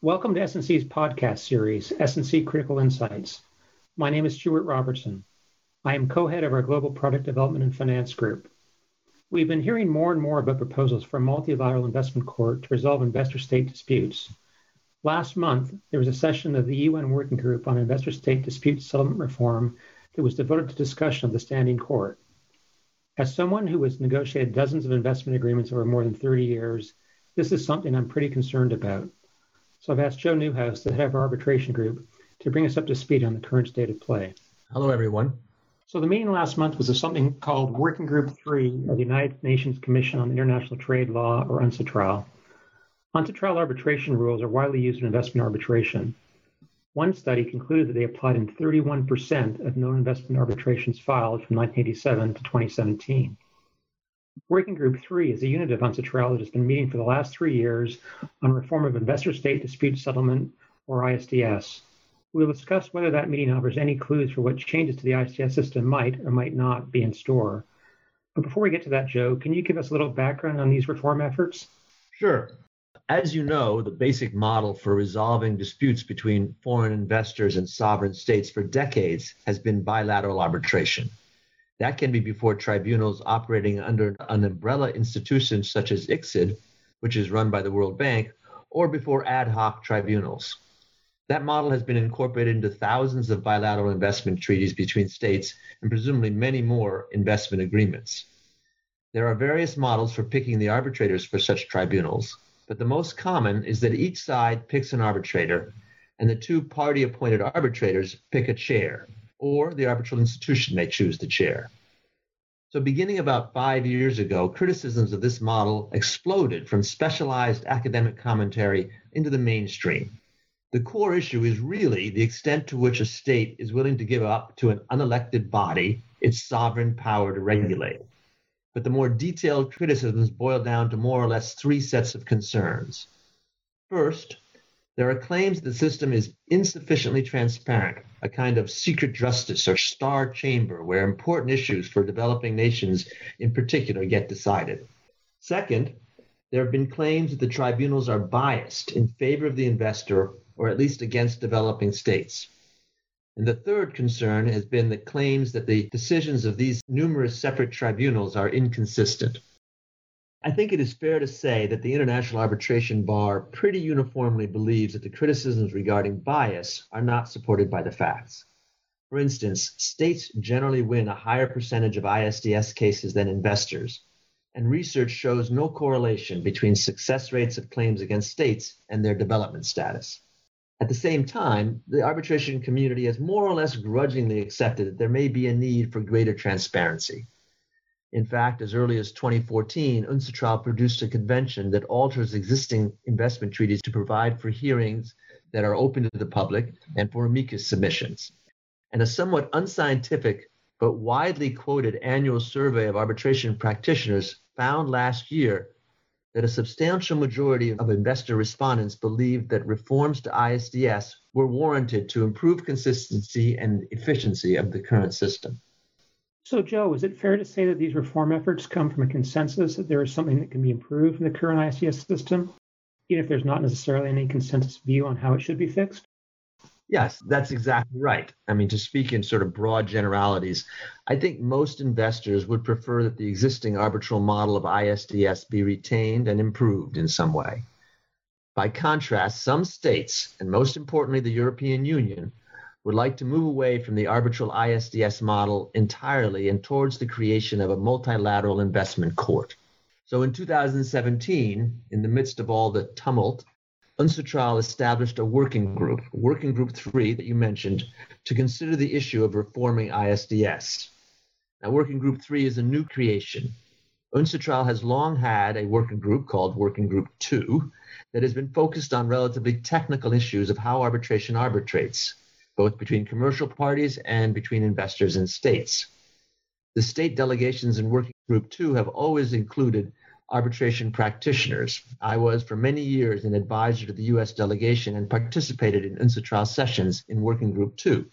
Welcome to S&C's podcast series, S&C Critical Insights. My name is Stuart Robertson. I am co-head of our Global Project Development and Finance Group. We've been hearing more and more about proposals for a multilateral investment court to resolve investor-state disputes. Last month, there was a session of the UN Working Group on Investor-State Dispute Settlement Reform that was devoted to discussion of the Standing Court. As someone who has negotiated dozens of investment agreements over more than 30 years, this is something I'm pretty concerned about. So I've asked Joe Neuhaus, the head of our arbitration group, to bring us up to speed on the current state of play. Hello, everyone. So the meeting last month was of something called Working Group 3 of the United Nations Commission on International Trade Law, or UNCITRAL. UNCITRAL arbitration rules are widely used in investment arbitration. One study concluded that they applied in 31% of known investment arbitrations filed from 1987 to 2017. Working Group 3 is a unit of UNCITRAL that has been meeting for the last three years on reform of investor state dispute settlement, or ISDS. We will discuss whether that meeting offers any clues for what changes to the ISDS system might or might not be in store. But before we get to that, Joe, can you give us a little background on these reform efforts? Sure. As you know, the basic model for resolving disputes between foreign investors and sovereign states for decades has been bilateral arbitration. That can be before tribunals operating under an umbrella institution such as ICSID, which is run by the World Bank, or before ad hoc tribunals. That model has been incorporated into thousands of bilateral investment treaties between states and presumably many more investment agreements. There are various models for picking the arbitrators for such tribunals, but the most common is that each side picks an arbitrator and the two party appointed arbitrators pick a chair or the arbitral institution may choose the chair. So, beginning about five years ago, criticisms of this model exploded from specialized academic commentary into the mainstream. The core issue is really the extent to which a state is willing to give up to an unelected body its sovereign power to regulate. But the more detailed criticisms boil down to more or less three sets of concerns. First, there are claims that the system is insufficiently transparent, a kind of secret justice or star chamber where important issues for developing nations in particular get decided. Second, there have been claims that the tribunals are biased in favor of the investor or at least against developing states. And the third concern has been the claims that the decisions of these numerous separate tribunals are inconsistent. I think it is fair to say that the International Arbitration Bar pretty uniformly believes that the criticisms regarding bias are not supported by the facts. For instance, states generally win a higher percentage of ISDS cases than investors, and research shows no correlation between success rates of claims against states and their development status. At the same time, the arbitration community has more or less grudgingly accepted that there may be a need for greater transparency. In fact, as early as 2014, UNCITRAL produced a convention that alters existing investment treaties to provide for hearings that are open to the public and for amicus submissions. And a somewhat unscientific but widely quoted annual survey of arbitration practitioners found last year that a substantial majority of investor respondents believed that reforms to ISDS were warranted to improve consistency and efficiency of the current system. So, Joe, is it fair to say that these reform efforts come from a consensus that there is something that can be improved in the current ISDS system, even if there's not necessarily any consensus view on how it should be fixed? Yes, that's exactly right. I mean, to speak in sort of broad generalities, I think most investors would prefer that the existing arbitral model of ISDS be retained and improved in some way. By contrast, some states, and most importantly the European Union, would like to move away from the arbitral ISDS model entirely and towards the creation of a multilateral investment court. So in 2017, in the midst of all the tumult, UNCITRAL established a working group, Working Group 3 that you mentioned, to consider the issue of reforming ISDS. Now, Working Group 3 is a new creation. UNCITRAL has long had a working group called Working Group 2 that has been focused on relatively technical issues of how arbitration arbitrates both between commercial parties and between investors and states. The state delegations in Working Group 2 have always included arbitration practitioners. I was for many years an advisor to the U.S. delegation and participated in UNCITRAL sessions in Working Group 2.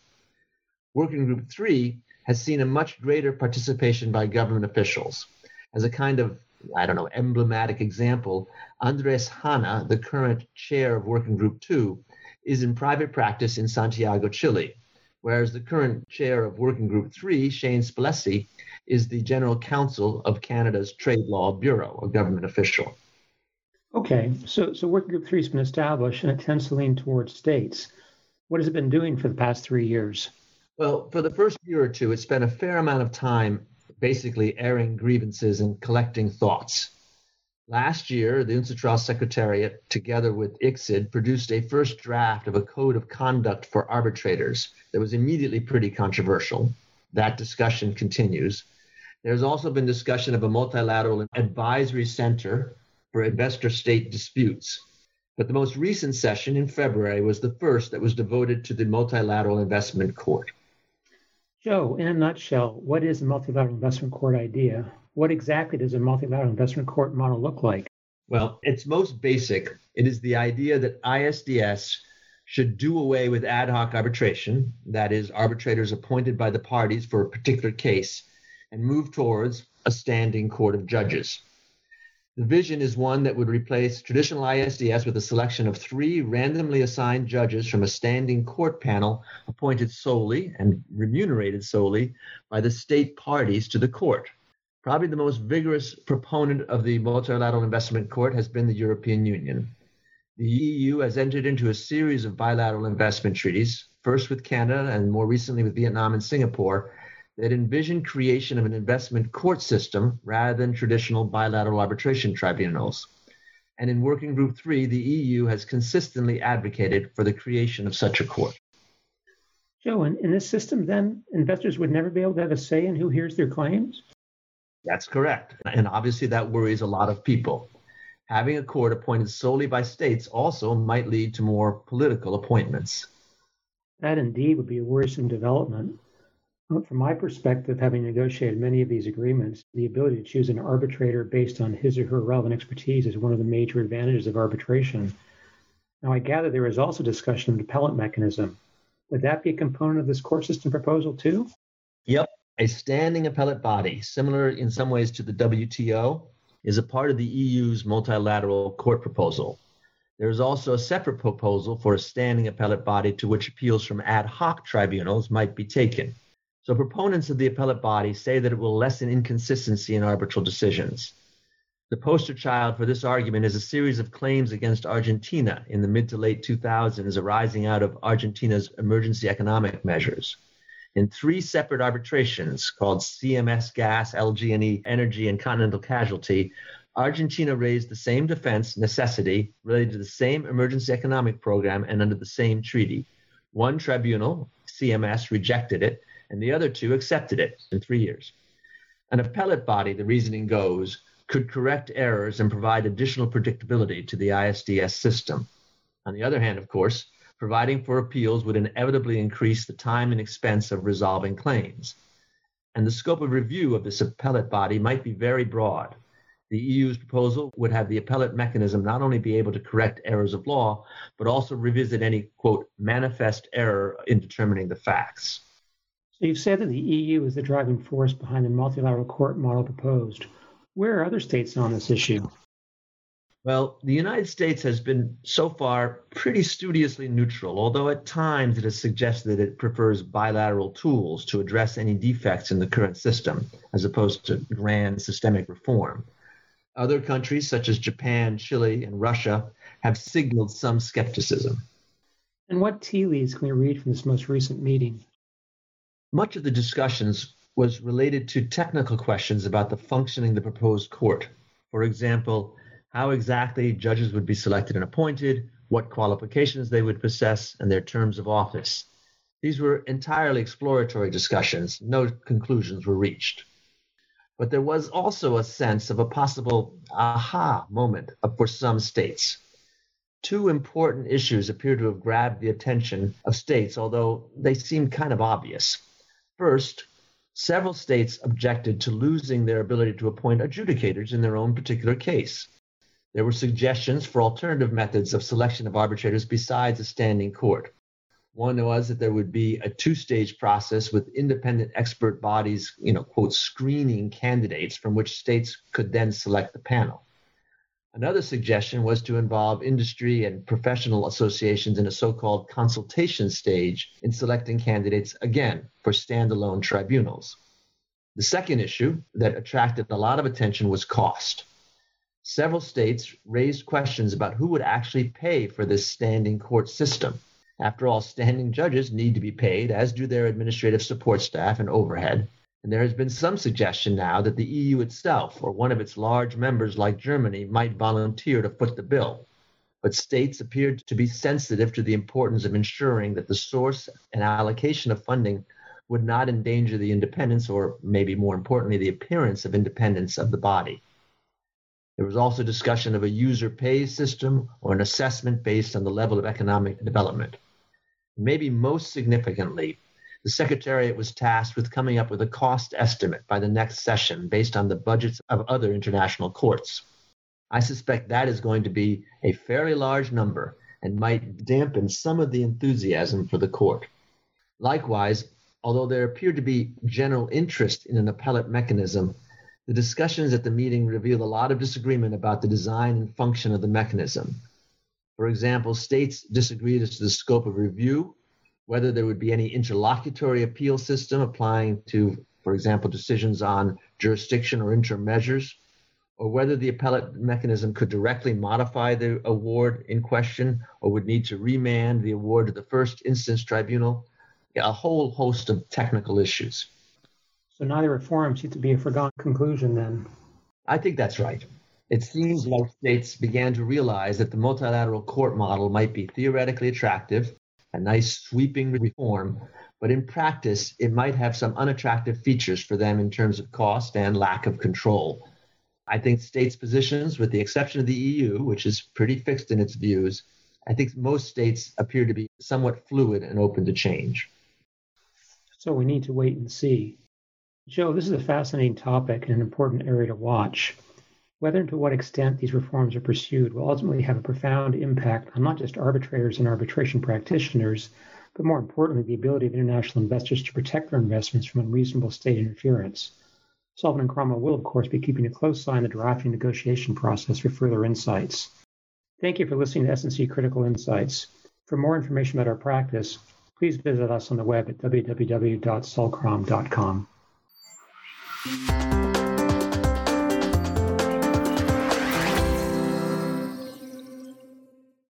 Working Group 3 has seen a much greater participation by government officials. As a kind of, I don't know, emblematic example, Andres Jana, the current chair of Working Group 2, is in private practice in Santiago, Chile, whereas the current chair of Working Group 3, Shane Spelliscy, is the general counsel of Canada's Trade Law Bureau, a government official. Okay, so, so Working Group 3 has been established and it tends to lean towards states. What has it been doing for the past three years? Well, for the first year or two, it spent a fair amount of time basically airing grievances and collecting thoughts. Last year, the UNCITRAL Secretariat, together with ICSID, produced a first draft of a code of conduct for arbitrators that was immediately pretty controversial. That discussion continues. There's also been discussion of a multilateral advisory center for investor state disputes. But the most recent session in February was the first that was devoted to the multilateral investment court. Joe, in a nutshell, what is the multilateral investment court idea? What exactly does a multilateral investment court model look like? Well, it's most basic. It is the idea that ISDS should do away with ad hoc arbitration, that is, arbitrators appointed by the parties for a particular case, and move towards a standing court of judges. The vision is one that would replace traditional ISDS with a selection of three randomly assigned judges from a standing court panel appointed solely and remunerated solely by the state parties to the court. Probably the most vigorous proponent of the multilateral investment court has been the European Union. The EU has entered into a series of bilateral investment treaties, first with Canada and more recently with Vietnam and Singapore, that envision creation of an investment court system rather than traditional bilateral arbitration tribunals. And in Working Group 3, the EU has consistently advocated for the creation of such a court. Joe, in, in this system, then investors would never be able to have a say in who hears their claims? That's correct. And obviously, that worries a lot of people. Having a court appointed solely by states also might lead to more political appointments. That indeed would be a worrisome development. From my perspective, having negotiated many of these agreements, the ability to choose an arbitrator based on his or her relevant expertise is one of the major advantages of arbitration. Now, I gather there is also discussion of an appellate mechanism. Would that be a component of this court system proposal too? Yep, a standing appellate body, similar in some ways to the WTO, is a part of the EU's multilateral court proposal. There is also a separate proposal for a standing appellate body to which appeals from ad hoc tribunals might be taken. So, proponents of the appellate body say that it will lessen inconsistency in arbitral decisions. The poster child for this argument is a series of claims against Argentina in the mid to late 2000s arising out of Argentina's emergency economic measures in three separate arbitrations called CMS Gas, LG&E Energy, and Continental Casualty, Argentina raised the same defense necessity related to the same emergency economic program and under the same treaty. One tribunal, CMS, rejected it, and the other two accepted it in three years. An appellate body, the reasoning goes, could correct errors and provide additional predictability to the ISDS system. On the other hand, of course, providing for appeals would inevitably increase the time and expense of resolving claims. And the scope of review of this appellate body might be very broad. The EU's proposal would have the appellate mechanism not only be able to correct errors of law, but also revisit any, quote, manifest error in determining the facts. So you've said that the EU is the driving force behind the multilateral court model proposed. Where are other states on this issue? Well, the United States has been so far pretty studiously neutral, although at times it has suggested that it prefers bilateral tools to address any defects in the current system, as opposed to grand systemic reform. Other countries, such as Japan, Chile, and Russia, have signaled some skepticism. And what tea leaves can we read from this most recent meeting? Much of the discussions was related to technical questions about the functioning of the proposed court. For example, how exactly judges would be selected and appointed, what qualifications they would possess, and their terms of office. These were entirely exploratory discussions. No conclusions were reached. But there was also a sense of a possible aha moment for some states. Two important issues appear to have grabbed the attention of states, although they seemed kind of obvious. First, several states objected to losing their ability to appoint adjudicators in their own particular case. There were suggestions for alternative methods of selection of arbitrators besides a standing court. One was that there would be a two-stage process with independent expert bodies, you know, quote, screening candidates from which states could then select the panel. Another suggestion was to involve industry and professional associations in a so-called consultation stage in selecting candidates, again, for standalone tribunals. The second issue that attracted a lot of attention was cost. Several states raised questions about who would actually pay for this standing court system. After all, standing judges need to be paid, as do their administrative support staff and overhead. And there has been some suggestion now that the EU itself, or one of its large members like Germany, might volunteer to foot the bill. But states appeared to be sensitive to the importance of ensuring that the source and allocation of funding would not endanger the independence, or maybe more importantly, the appearance of independence of the body. There was also discussion of a user pay system or an assessment based on the level of economic development. Maybe most significantly, the Secretariat was tasked with coming up with a cost estimate by the next session based on the budgets of other international courts. I suspect that is going to be a fairly large number and might dampen some of the enthusiasm for the court. Likewise, although there appeared to be general interest in an appellate mechanism, the discussions at the meeting revealed a lot of disagreement about the design and function of the mechanism. For example, states disagreed as to the scope of review, whether there would be any interlocutory appeal system applying to, for example, decisions on jurisdiction or interim measures, or whether the appellate mechanism could directly modify the award in question or would need to remand the award to the first instance tribunal, a whole host of technical issues. So neither reform seems to be a foregone conclusion then. I think that's right. It seems like states began to realize that the multilateral court model might be theoretically attractive, a nice sweeping reform, but in practice, it might have some unattractive features for them in terms of cost and lack of control. I think states' positions, with the exception of the EU, which is pretty fixed in its views, I think most states appear to be somewhat fluid and open to change. So we need to wait and see. Joe, this is a fascinating topic and an important area to watch. Whether and to what extent these reforms are pursued will ultimately have a profound impact on not just arbitrators and arbitration practitioners, but more importantly, the ability of international investors to protect their investments from unreasonable state interference. Sullivan and Cromwell will, of course, be keeping a close eye on the drafting negotiation process for further insights. Thank you for listening to S&C Critical Insights. For more information about our practice, please visit us on the web at www.sullcrom.com. Thank you.